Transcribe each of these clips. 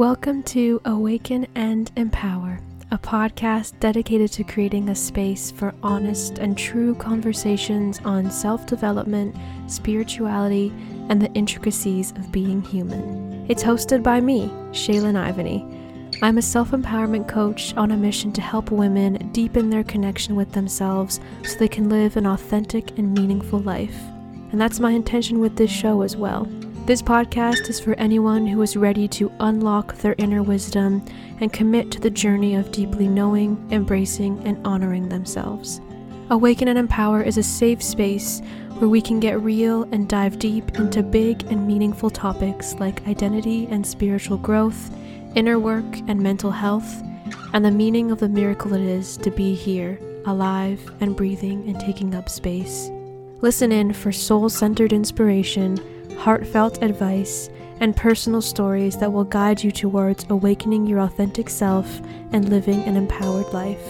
Welcome to Awaken and Empower, a podcast dedicated to creating a space for honest and true conversations on self development, spirituality, and the intricacies of being human. It's hosted by me, Shealyn Ivany. I'm a self empowerment coach on a mission to help women deepen their connection with themselves so they can live an authentic and meaningful life. And that's my intention with this show as well. This podcast is for anyone who is ready to unlock their inner wisdom and commit to the journey of deeply knowing, embracing, and honoring themselves. Awaken and Empower is a safe space where we can get real and dive deep into big and meaningful topics like identity and spiritual growth, inner work and mental health, and the meaning of the miracle it is to be here, alive and breathing and taking up space. Listen in for soul centered inspiration heartfelt advice, and personal stories that will guide you towards awakening your authentic self and living an empowered life.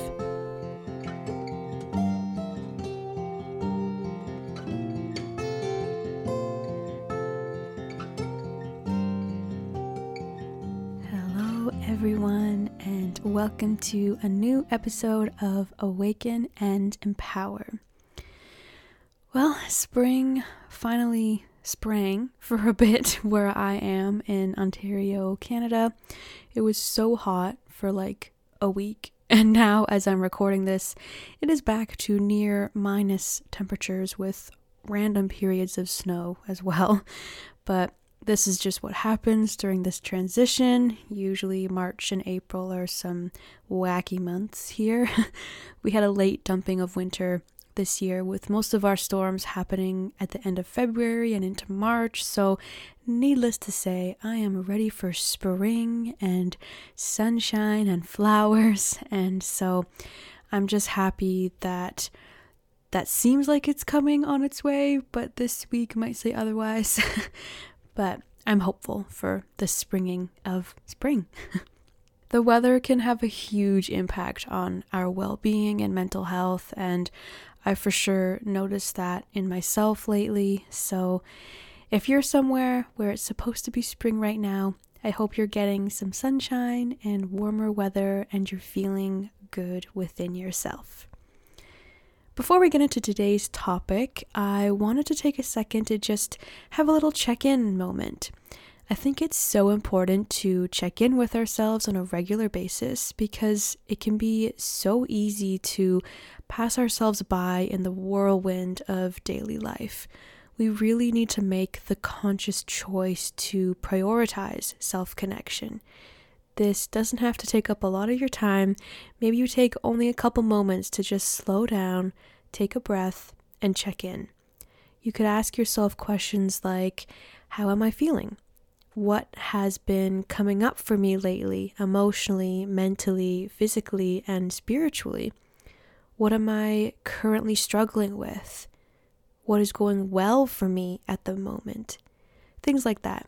Hello, everyone, and welcome to a new episode of Awaken and Empower. Well, spring finally sprang for a bit where I am in Ontario, Canada. It was so hot for like a week. And now, as I'm recording this, it is back to near minus temperatures with random periods of snow as well. But this is just what happens during this transition. Usually, March and April are some wacky months here. we had a late dumping of winter this year, with most of our storms happening at the end of February and into March. So, needless to say, I am ready for spring and sunshine and flowers. And so, I'm just happy that that seems like it's coming on its way, but this week might say otherwise. but I'm hopeful for the springing of spring. the weather can have a huge impact on our well being and mental health, and I for sure noticed that in myself lately. So, if you're somewhere where it's supposed to be spring right now, I hope you're getting some sunshine and warmer weather and you're feeling good within yourself. Before we get into today's topic, I wanted to take a second to just have a little check in moment. I think it's so important to check in with ourselves on a regular basis because it can be so easy to pass ourselves by in the whirlwind of daily life. We really need to make the conscious choice to prioritize self connection. This doesn't have to take up a lot of your time. Maybe you take only a couple moments to just slow down, take a breath, and check in. You could ask yourself questions like How am I feeling? What has been coming up for me lately, emotionally, mentally, physically, and spiritually. What am I currently struggling with? What is going well for me at the moment? Things like that.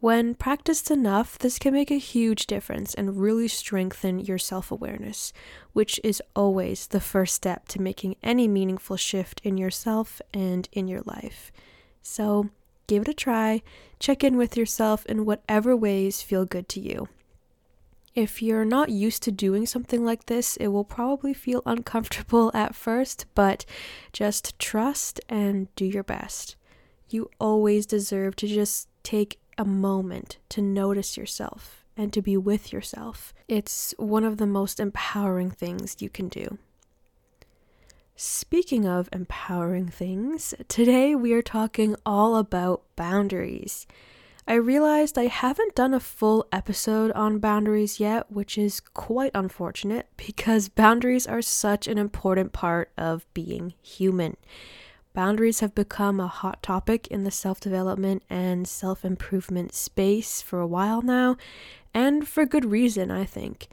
When practiced enough, this can make a huge difference and really strengthen your self awareness, which is always the first step to making any meaningful shift in yourself and in your life. So, Give it a try. Check in with yourself in whatever ways feel good to you. If you're not used to doing something like this, it will probably feel uncomfortable at first, but just trust and do your best. You always deserve to just take a moment to notice yourself and to be with yourself. It's one of the most empowering things you can do. Speaking of empowering things, today we are talking all about boundaries. I realized I haven't done a full episode on boundaries yet, which is quite unfortunate because boundaries are such an important part of being human. Boundaries have become a hot topic in the self development and self improvement space for a while now, and for good reason, I think.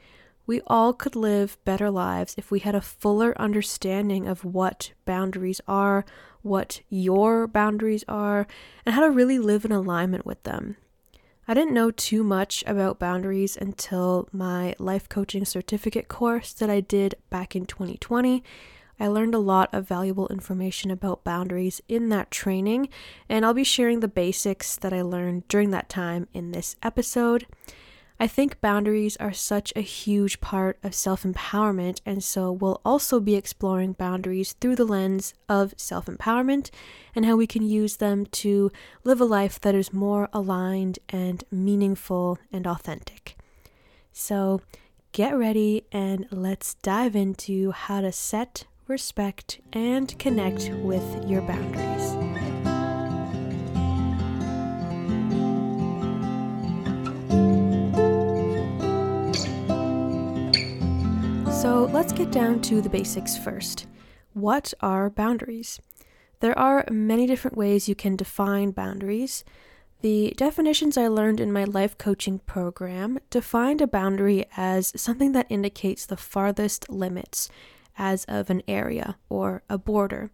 We all could live better lives if we had a fuller understanding of what boundaries are, what your boundaries are, and how to really live in alignment with them. I didn't know too much about boundaries until my life coaching certificate course that I did back in 2020. I learned a lot of valuable information about boundaries in that training, and I'll be sharing the basics that I learned during that time in this episode. I think boundaries are such a huge part of self empowerment, and so we'll also be exploring boundaries through the lens of self empowerment and how we can use them to live a life that is more aligned and meaningful and authentic. So get ready and let's dive into how to set, respect, and connect with your boundaries. So let's get down to the basics first. What are boundaries? There are many different ways you can define boundaries. The definitions I learned in my life coaching program defined a boundary as something that indicates the farthest limits, as of an area or a border.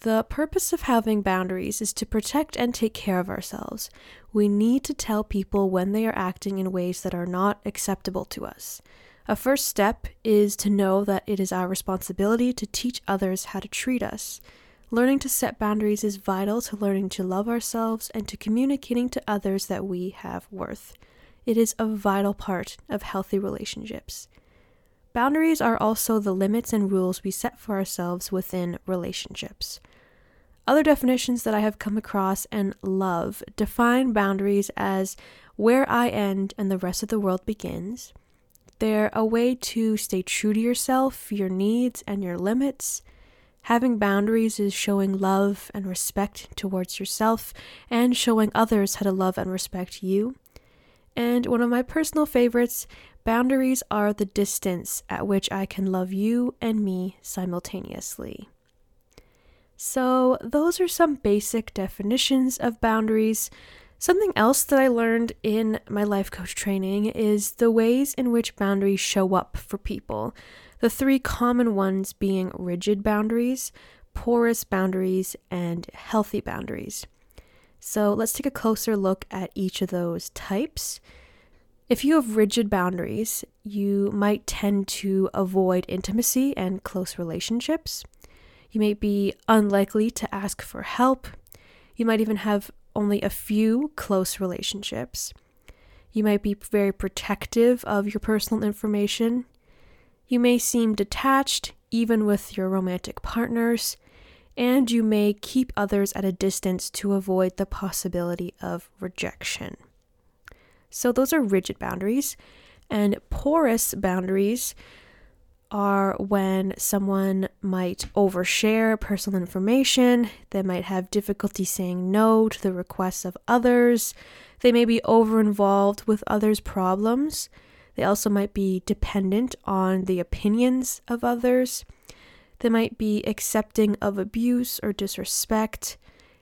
The purpose of having boundaries is to protect and take care of ourselves. We need to tell people when they are acting in ways that are not acceptable to us. A first step is to know that it is our responsibility to teach others how to treat us. Learning to set boundaries is vital to learning to love ourselves and to communicating to others that we have worth. It is a vital part of healthy relationships. Boundaries are also the limits and rules we set for ourselves within relationships. Other definitions that I have come across and love define boundaries as where I end and the rest of the world begins they're a way to stay true to yourself, your needs, and your limits. Having boundaries is showing love and respect towards yourself and showing others how to love and respect you. And one of my personal favorites boundaries are the distance at which I can love you and me simultaneously. So, those are some basic definitions of boundaries. Something else that I learned in my life coach training is the ways in which boundaries show up for people. The three common ones being rigid boundaries, porous boundaries, and healthy boundaries. So let's take a closer look at each of those types. If you have rigid boundaries, you might tend to avoid intimacy and close relationships. You may be unlikely to ask for help. You might even have only a few close relationships. You might be very protective of your personal information. You may seem detached, even with your romantic partners. And you may keep others at a distance to avoid the possibility of rejection. So, those are rigid boundaries. And porous boundaries are when someone might overshare personal information, they might have difficulty saying no to the requests of others, they may be over involved with others' problems, they also might be dependent on the opinions of others, they might be accepting of abuse or disrespect,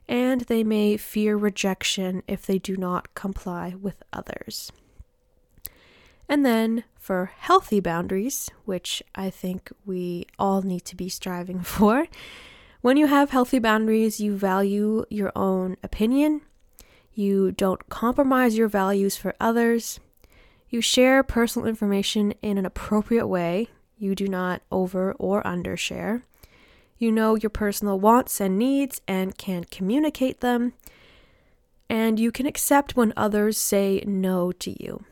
and they may fear rejection if they do not comply with others. And then for healthy boundaries, which I think we all need to be striving for, when you have healthy boundaries, you value your own opinion, you don't compromise your values for others, you share personal information in an appropriate way, you do not over or undershare. You know your personal wants and needs and can communicate them. And you can accept when others say no to you.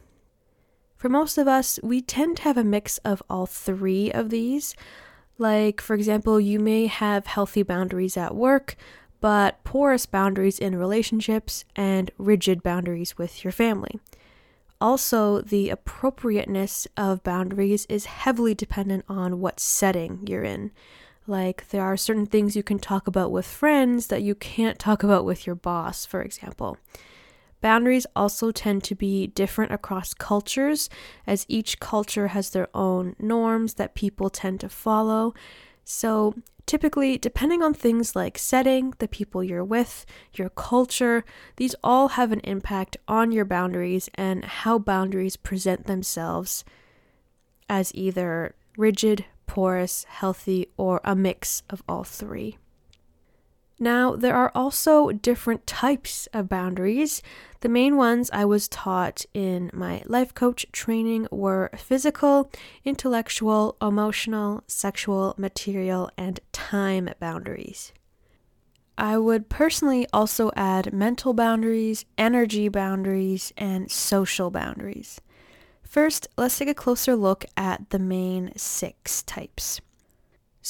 For most of us, we tend to have a mix of all three of these. Like, for example, you may have healthy boundaries at work, but porous boundaries in relationships and rigid boundaries with your family. Also, the appropriateness of boundaries is heavily dependent on what setting you're in. Like, there are certain things you can talk about with friends that you can't talk about with your boss, for example. Boundaries also tend to be different across cultures, as each culture has their own norms that people tend to follow. So, typically, depending on things like setting, the people you're with, your culture, these all have an impact on your boundaries and how boundaries present themselves as either rigid, porous, healthy, or a mix of all three. Now, there are also different types of boundaries. The main ones I was taught in my life coach training were physical, intellectual, emotional, sexual, material, and time boundaries. I would personally also add mental boundaries, energy boundaries, and social boundaries. First, let's take a closer look at the main six types.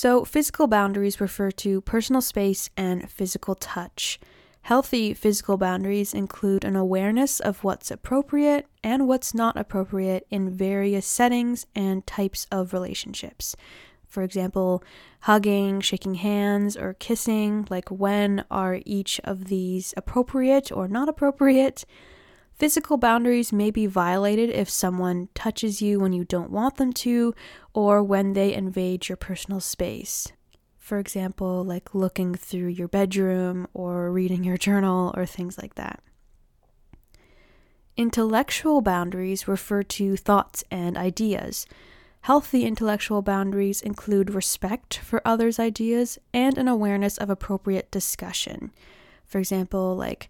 So, physical boundaries refer to personal space and physical touch. Healthy physical boundaries include an awareness of what's appropriate and what's not appropriate in various settings and types of relationships. For example, hugging, shaking hands, or kissing, like when are each of these appropriate or not appropriate? Physical boundaries may be violated if someone touches you when you don't want them to, or when they invade your personal space. For example, like looking through your bedroom or reading your journal or things like that. Intellectual boundaries refer to thoughts and ideas. Healthy intellectual boundaries include respect for others' ideas and an awareness of appropriate discussion. For example, like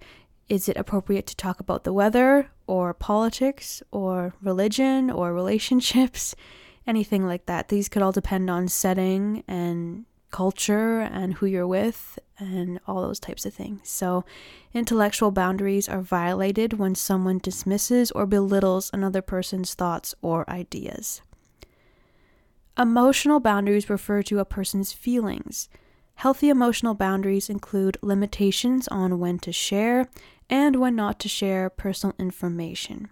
is it appropriate to talk about the weather or politics or religion or relationships? Anything like that. These could all depend on setting and culture and who you're with and all those types of things. So, intellectual boundaries are violated when someone dismisses or belittles another person's thoughts or ideas. Emotional boundaries refer to a person's feelings. Healthy emotional boundaries include limitations on when to share and when not to share personal information.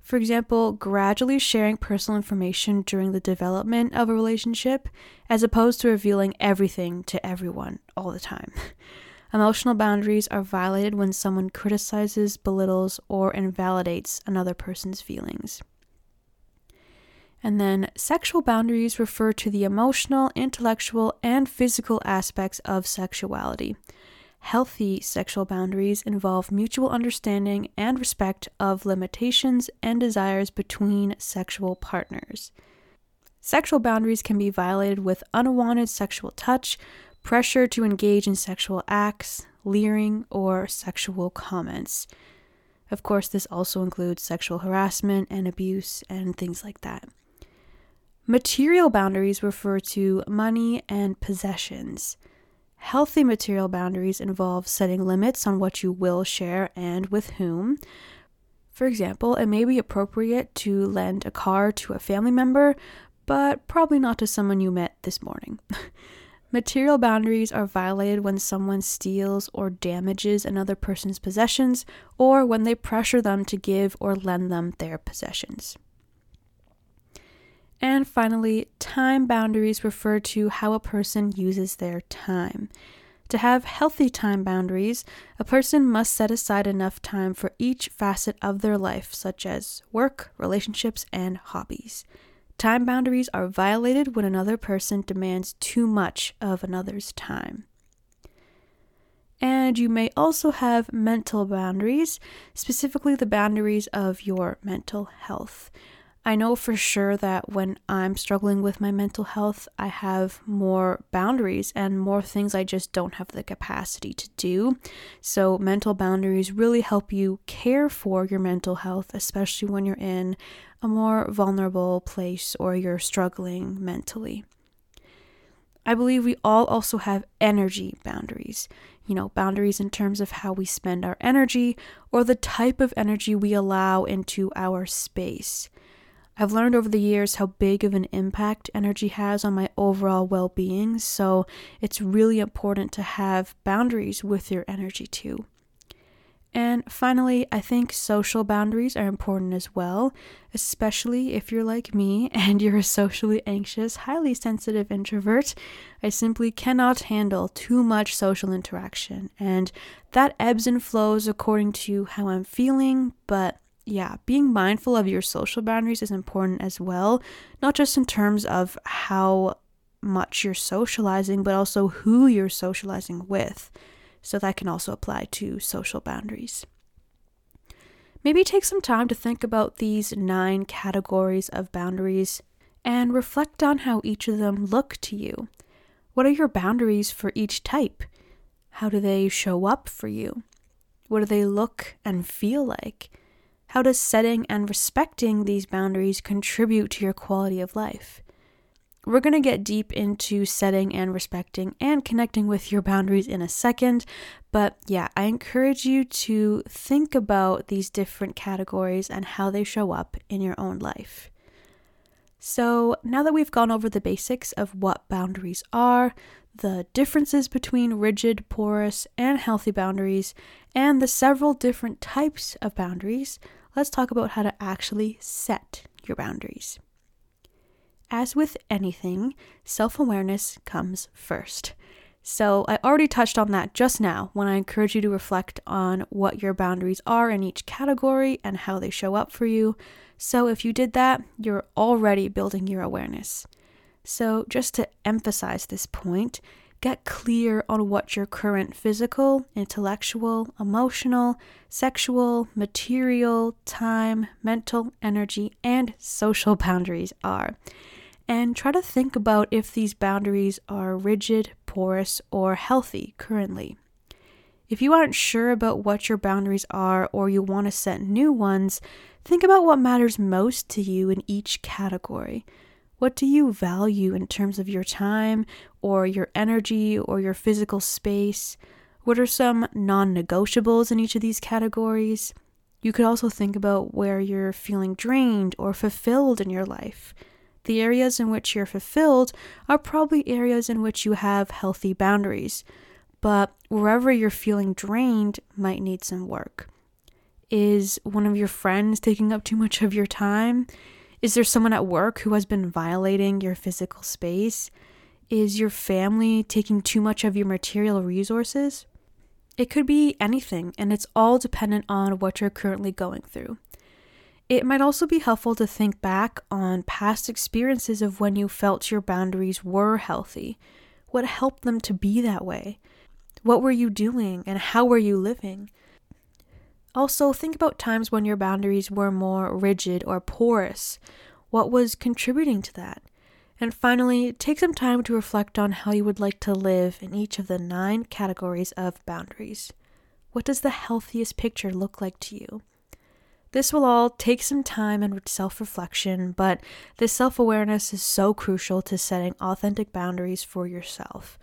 For example, gradually sharing personal information during the development of a relationship, as opposed to revealing everything to everyone all the time. Emotional boundaries are violated when someone criticizes, belittles, or invalidates another person's feelings. And then sexual boundaries refer to the emotional, intellectual, and physical aspects of sexuality. Healthy sexual boundaries involve mutual understanding and respect of limitations and desires between sexual partners. Sexual boundaries can be violated with unwanted sexual touch, pressure to engage in sexual acts, leering, or sexual comments. Of course, this also includes sexual harassment and abuse and things like that. Material boundaries refer to money and possessions. Healthy material boundaries involve setting limits on what you will share and with whom. For example, it may be appropriate to lend a car to a family member, but probably not to someone you met this morning. Material boundaries are violated when someone steals or damages another person's possessions or when they pressure them to give or lend them their possessions. And finally, time boundaries refer to how a person uses their time. To have healthy time boundaries, a person must set aside enough time for each facet of their life, such as work, relationships, and hobbies. Time boundaries are violated when another person demands too much of another's time. And you may also have mental boundaries, specifically the boundaries of your mental health. I know for sure that when I'm struggling with my mental health, I have more boundaries and more things I just don't have the capacity to do. So, mental boundaries really help you care for your mental health, especially when you're in a more vulnerable place or you're struggling mentally. I believe we all also have energy boundaries. You know, boundaries in terms of how we spend our energy or the type of energy we allow into our space. I've learned over the years how big of an impact energy has on my overall well being, so it's really important to have boundaries with your energy too. And finally, I think social boundaries are important as well, especially if you're like me and you're a socially anxious, highly sensitive introvert. I simply cannot handle too much social interaction, and that ebbs and flows according to how I'm feeling, but yeah, being mindful of your social boundaries is important as well, not just in terms of how much you're socializing, but also who you're socializing with. So that can also apply to social boundaries. Maybe take some time to think about these nine categories of boundaries and reflect on how each of them look to you. What are your boundaries for each type? How do they show up for you? What do they look and feel like? How does setting and respecting these boundaries contribute to your quality of life? we're going to get deep into setting and respecting and connecting with your boundaries in a second. But yeah, I encourage you to think about these different categories and how they show up in your own life. So, now that we've gone over the basics of what boundaries are, the differences between rigid, porous, and healthy boundaries, and the several different types of boundaries, let's talk about how to actually set your boundaries. As with anything, self awareness comes first. So, I already touched on that just now when I encourage you to reflect on what your boundaries are in each category and how they show up for you. So, if you did that, you're already building your awareness. So, just to emphasize this point, get clear on what your current physical, intellectual, emotional, sexual, material, time, mental, energy, and social boundaries are. And try to think about if these boundaries are rigid, porous, or healthy currently. If you aren't sure about what your boundaries are or you want to set new ones, think about what matters most to you in each category. What do you value in terms of your time or your energy or your physical space? What are some non negotiables in each of these categories? You could also think about where you're feeling drained or fulfilled in your life. The areas in which you're fulfilled are probably areas in which you have healthy boundaries, but wherever you're feeling drained might need some work. Is one of your friends taking up too much of your time? Is there someone at work who has been violating your physical space? Is your family taking too much of your material resources? It could be anything, and it's all dependent on what you're currently going through. It might also be helpful to think back on past experiences of when you felt your boundaries were healthy. What helped them to be that way? What were you doing, and how were you living? Also, think about times when your boundaries were more rigid or porous. What was contributing to that? And finally, take some time to reflect on how you would like to live in each of the nine categories of boundaries. What does the healthiest picture look like to you? This will all take some time and self reflection, but this self awareness is so crucial to setting authentic boundaries for yourself.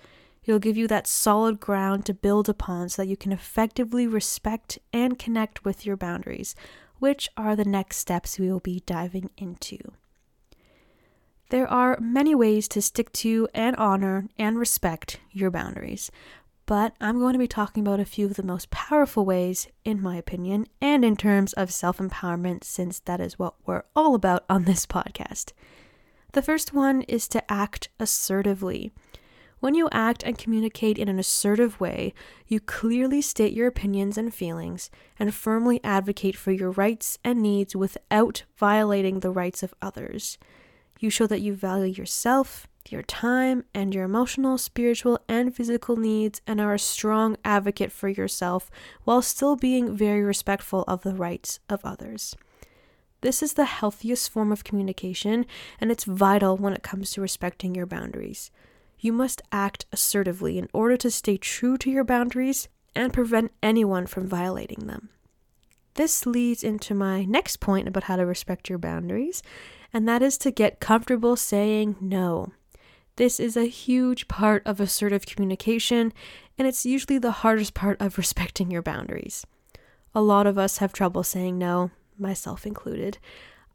It'll give you that solid ground to build upon so that you can effectively respect and connect with your boundaries, which are the next steps we will be diving into. There are many ways to stick to and honor and respect your boundaries, but I'm going to be talking about a few of the most powerful ways, in my opinion, and in terms of self empowerment, since that is what we're all about on this podcast. The first one is to act assertively. When you act and communicate in an assertive way, you clearly state your opinions and feelings and firmly advocate for your rights and needs without violating the rights of others. You show that you value yourself, your time, and your emotional, spiritual, and physical needs and are a strong advocate for yourself while still being very respectful of the rights of others. This is the healthiest form of communication, and it's vital when it comes to respecting your boundaries you must act assertively in order to stay true to your boundaries and prevent anyone from violating them. This leads into my next point about how to respect your boundaries, and that is to get comfortable saying no. This is a huge part of assertive communication, and it's usually the hardest part of respecting your boundaries. A lot of us have trouble saying no, myself included.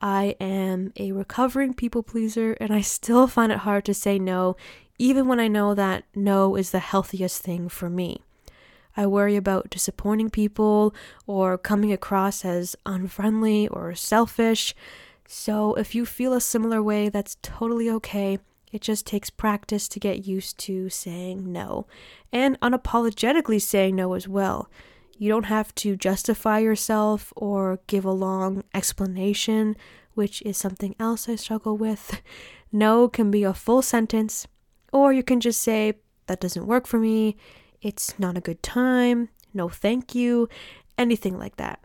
I am a recovering people pleaser, and I still find it hard to say no, even when I know that no is the healthiest thing for me. I worry about disappointing people or coming across as unfriendly or selfish. So, if you feel a similar way, that's totally okay. It just takes practice to get used to saying no and unapologetically saying no as well. You don't have to justify yourself or give a long explanation, which is something else I struggle with. No can be a full sentence or you can just say, that doesn't work for me, it's not a good time, no thank you, anything like that.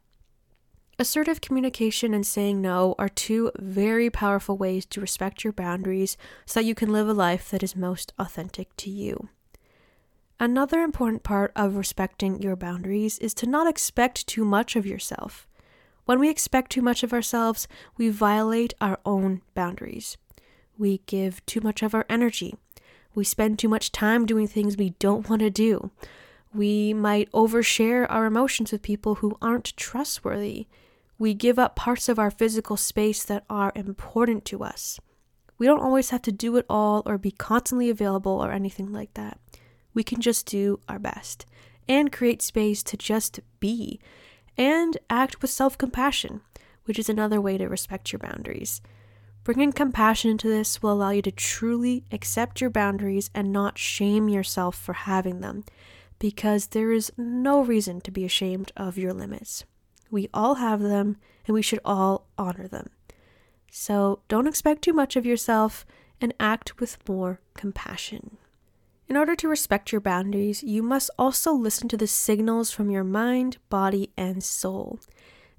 Assertive communication and saying no are two very powerful ways to respect your boundaries so that you can live a life that is most authentic to you. Another important part of respecting your boundaries is to not expect too much of yourself. When we expect too much of ourselves, we violate our own boundaries We give too much of our energy. We spend too much time doing things we don't want to do. We might overshare our emotions with people who aren't trustworthy. We give up parts of our physical space that are important to us. We don't always have to do it all or be constantly available or anything like that. We can just do our best and create space to just be and act with self compassion, which is another way to respect your boundaries. Bringing compassion into this will allow you to truly accept your boundaries and not shame yourself for having them, because there is no reason to be ashamed of your limits. We all have them, and we should all honor them. So don't expect too much of yourself and act with more compassion. In order to respect your boundaries, you must also listen to the signals from your mind, body, and soul.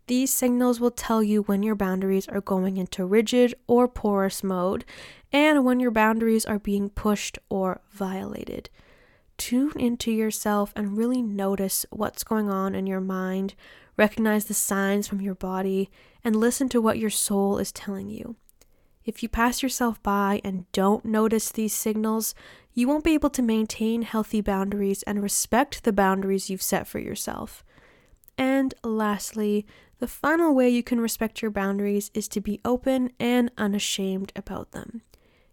These signals will tell you when your boundaries are going into rigid or porous mode and when your boundaries are being pushed or violated. Tune into yourself and really notice what's going on in your mind, recognize the signs from your body, and listen to what your soul is telling you. If you pass yourself by and don't notice these signals, you won't be able to maintain healthy boundaries and respect the boundaries you've set for yourself. And lastly, the final way you can respect your boundaries is to be open and unashamed about them.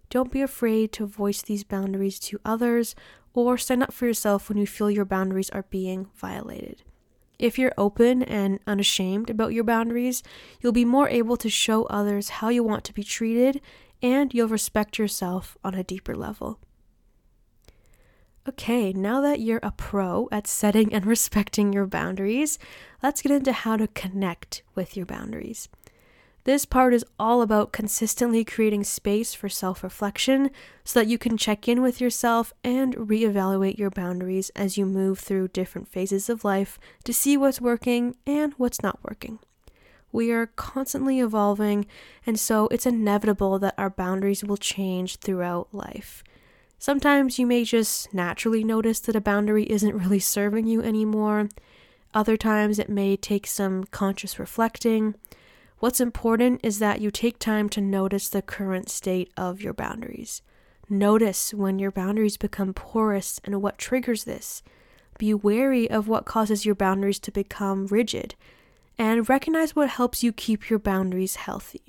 Don't be afraid to voice these boundaries to others or stand up for yourself when you feel your boundaries are being violated. If you're open and unashamed about your boundaries, you'll be more able to show others how you want to be treated and you'll respect yourself on a deeper level. Okay, now that you're a pro at setting and respecting your boundaries, let's get into how to connect with your boundaries. This part is all about consistently creating space for self reflection so that you can check in with yourself and reevaluate your boundaries as you move through different phases of life to see what's working and what's not working. We are constantly evolving, and so it's inevitable that our boundaries will change throughout life. Sometimes you may just naturally notice that a boundary isn't really serving you anymore. Other times it may take some conscious reflecting. What's important is that you take time to notice the current state of your boundaries. Notice when your boundaries become porous and what triggers this. Be wary of what causes your boundaries to become rigid, and recognize what helps you keep your boundaries healthy.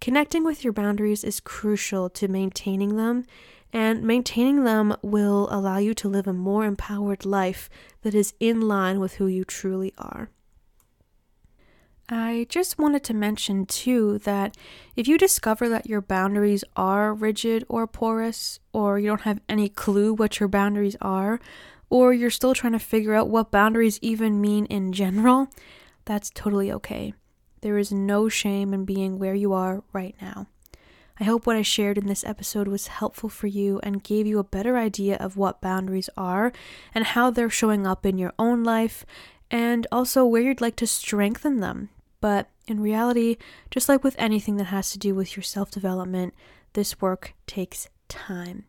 Connecting with your boundaries is crucial to maintaining them, and maintaining them will allow you to live a more empowered life that is in line with who you truly are. I just wanted to mention too that if you discover that your boundaries are rigid or porous, or you don't have any clue what your boundaries are, or you're still trying to figure out what boundaries even mean in general, that's totally okay. There is no shame in being where you are right now. I hope what I shared in this episode was helpful for you and gave you a better idea of what boundaries are and how they're showing up in your own life, and also where you'd like to strengthen them but in reality, just like with anything that has to do with your self development, this work takes time.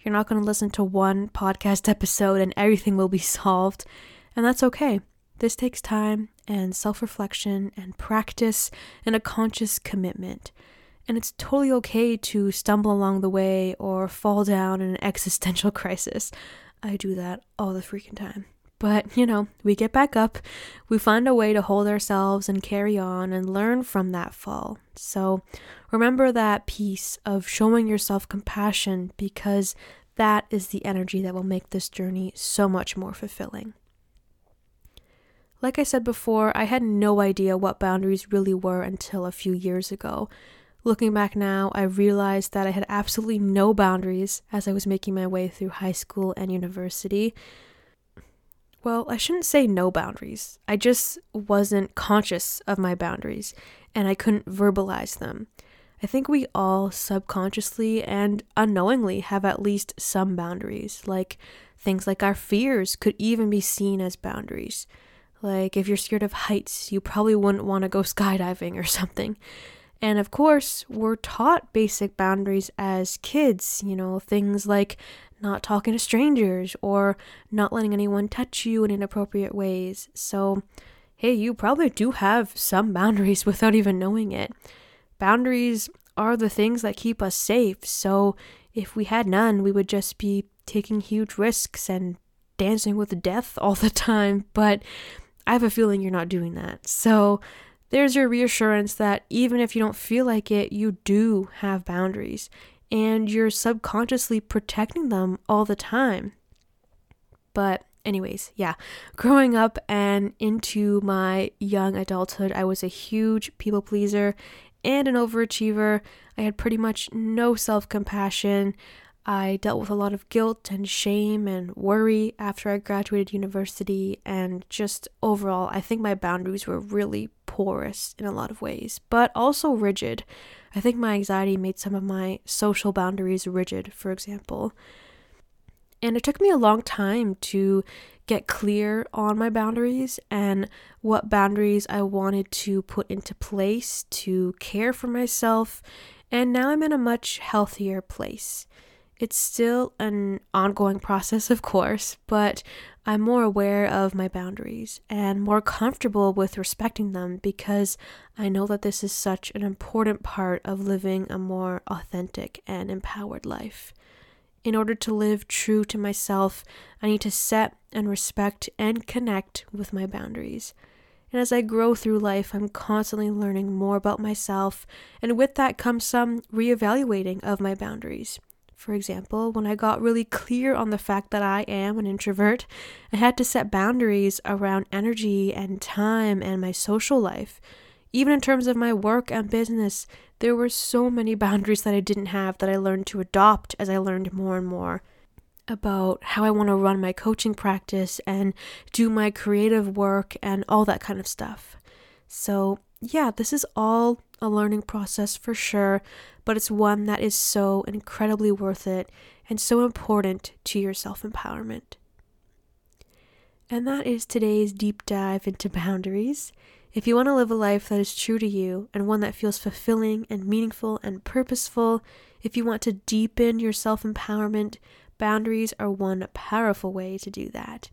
You're not going to listen to one podcast episode and everything will be solved, and that's okay. This takes time and self reflection and practice and a conscious commitment. And it's totally okay to stumble along the way or fall down in an existential crisis. I do that all the freaking time. But, you know, we get back up, we find a way to hold ourselves and carry on and learn from that fall. So remember that piece of showing yourself compassion because that is the energy that will make this journey so much more fulfilling. Like I said before, I had no idea what boundaries really were until a few years ago. Looking back now, I realized that I had absolutely no boundaries as I was making my way through high school and university. Well, I shouldn't say no boundaries. I just wasn't conscious of my boundaries and I couldn't verbalize them. I think we all subconsciously and unknowingly have at least some boundaries. Like things like our fears could even be seen as boundaries. Like if you're scared of heights, you probably wouldn't want to go skydiving or something. And of course, we're taught basic boundaries as kids, you know, things like not talking to strangers or not letting anyone touch you in inappropriate ways. So, hey, you probably do have some boundaries without even knowing it. Boundaries are the things that keep us safe. So if we had none, we would just be taking huge risks and dancing with death all the time. But I have a feeling you're not doing that. So there's your reassurance that even if you don't feel like it, you do have boundaries and you're subconsciously protecting them all the time. But, anyways, yeah, growing up and into my young adulthood, I was a huge people pleaser and an overachiever. I had pretty much no self compassion. I dealt with a lot of guilt and shame and worry after I graduated university, and just overall, I think my boundaries were really porous in a lot of ways, but also rigid. I think my anxiety made some of my social boundaries rigid, for example. And it took me a long time to get clear on my boundaries and what boundaries I wanted to put into place to care for myself. And now I'm in a much healthier place. It's still an ongoing process, of course, but I'm more aware of my boundaries and more comfortable with respecting them because I know that this is such an important part of living a more authentic and empowered life. In order to live true to myself, I need to set and respect and connect with my boundaries. And as I grow through life, I'm constantly learning more about myself, and with that comes some reevaluating of my boundaries. For example, when I got really clear on the fact that I am an introvert, I had to set boundaries around energy and time and my social life. Even in terms of my work and business, there were so many boundaries that I didn't have that I learned to adopt as I learned more and more about how I want to run my coaching practice and do my creative work and all that kind of stuff. So, yeah, this is all a learning process for sure, but it's one that is so incredibly worth it and so important to your self empowerment. And that is today's deep dive into boundaries. If you want to live a life that is true to you and one that feels fulfilling and meaningful and purposeful, if you want to deepen your self empowerment, boundaries are one powerful way to do that.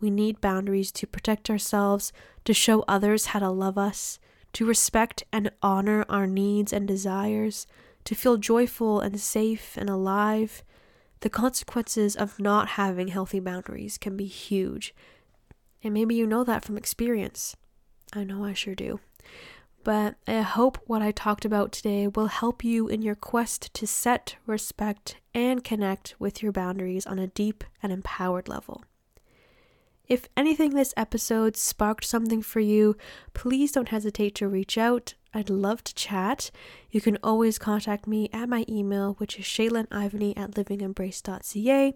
We need boundaries to protect ourselves, to show others how to love us, to respect and honor our needs and desires, to feel joyful and safe and alive. The consequences of not having healthy boundaries can be huge. And maybe you know that from experience. I know I sure do. But I hope what I talked about today will help you in your quest to set, respect, and connect with your boundaries on a deep and empowered level. If anything, this episode sparked something for you, please don't hesitate to reach out. I'd love to chat. You can always contact me at my email, which is shealynivany at livingembrace.ca,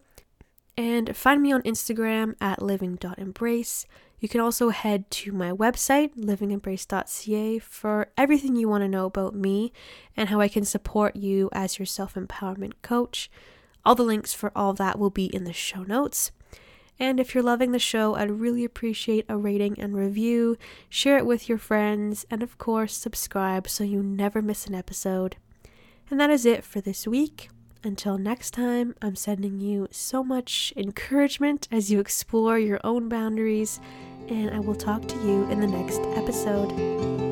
and find me on Instagram at living.embrace. You can also head to my website, livingembrace.ca, for everything you want to know about me and how I can support you as your self empowerment coach. All the links for all that will be in the show notes. And if you're loving the show, I'd really appreciate a rating and review. Share it with your friends, and of course, subscribe so you never miss an episode. And that is it for this week. Until next time, I'm sending you so much encouragement as you explore your own boundaries, and I will talk to you in the next episode.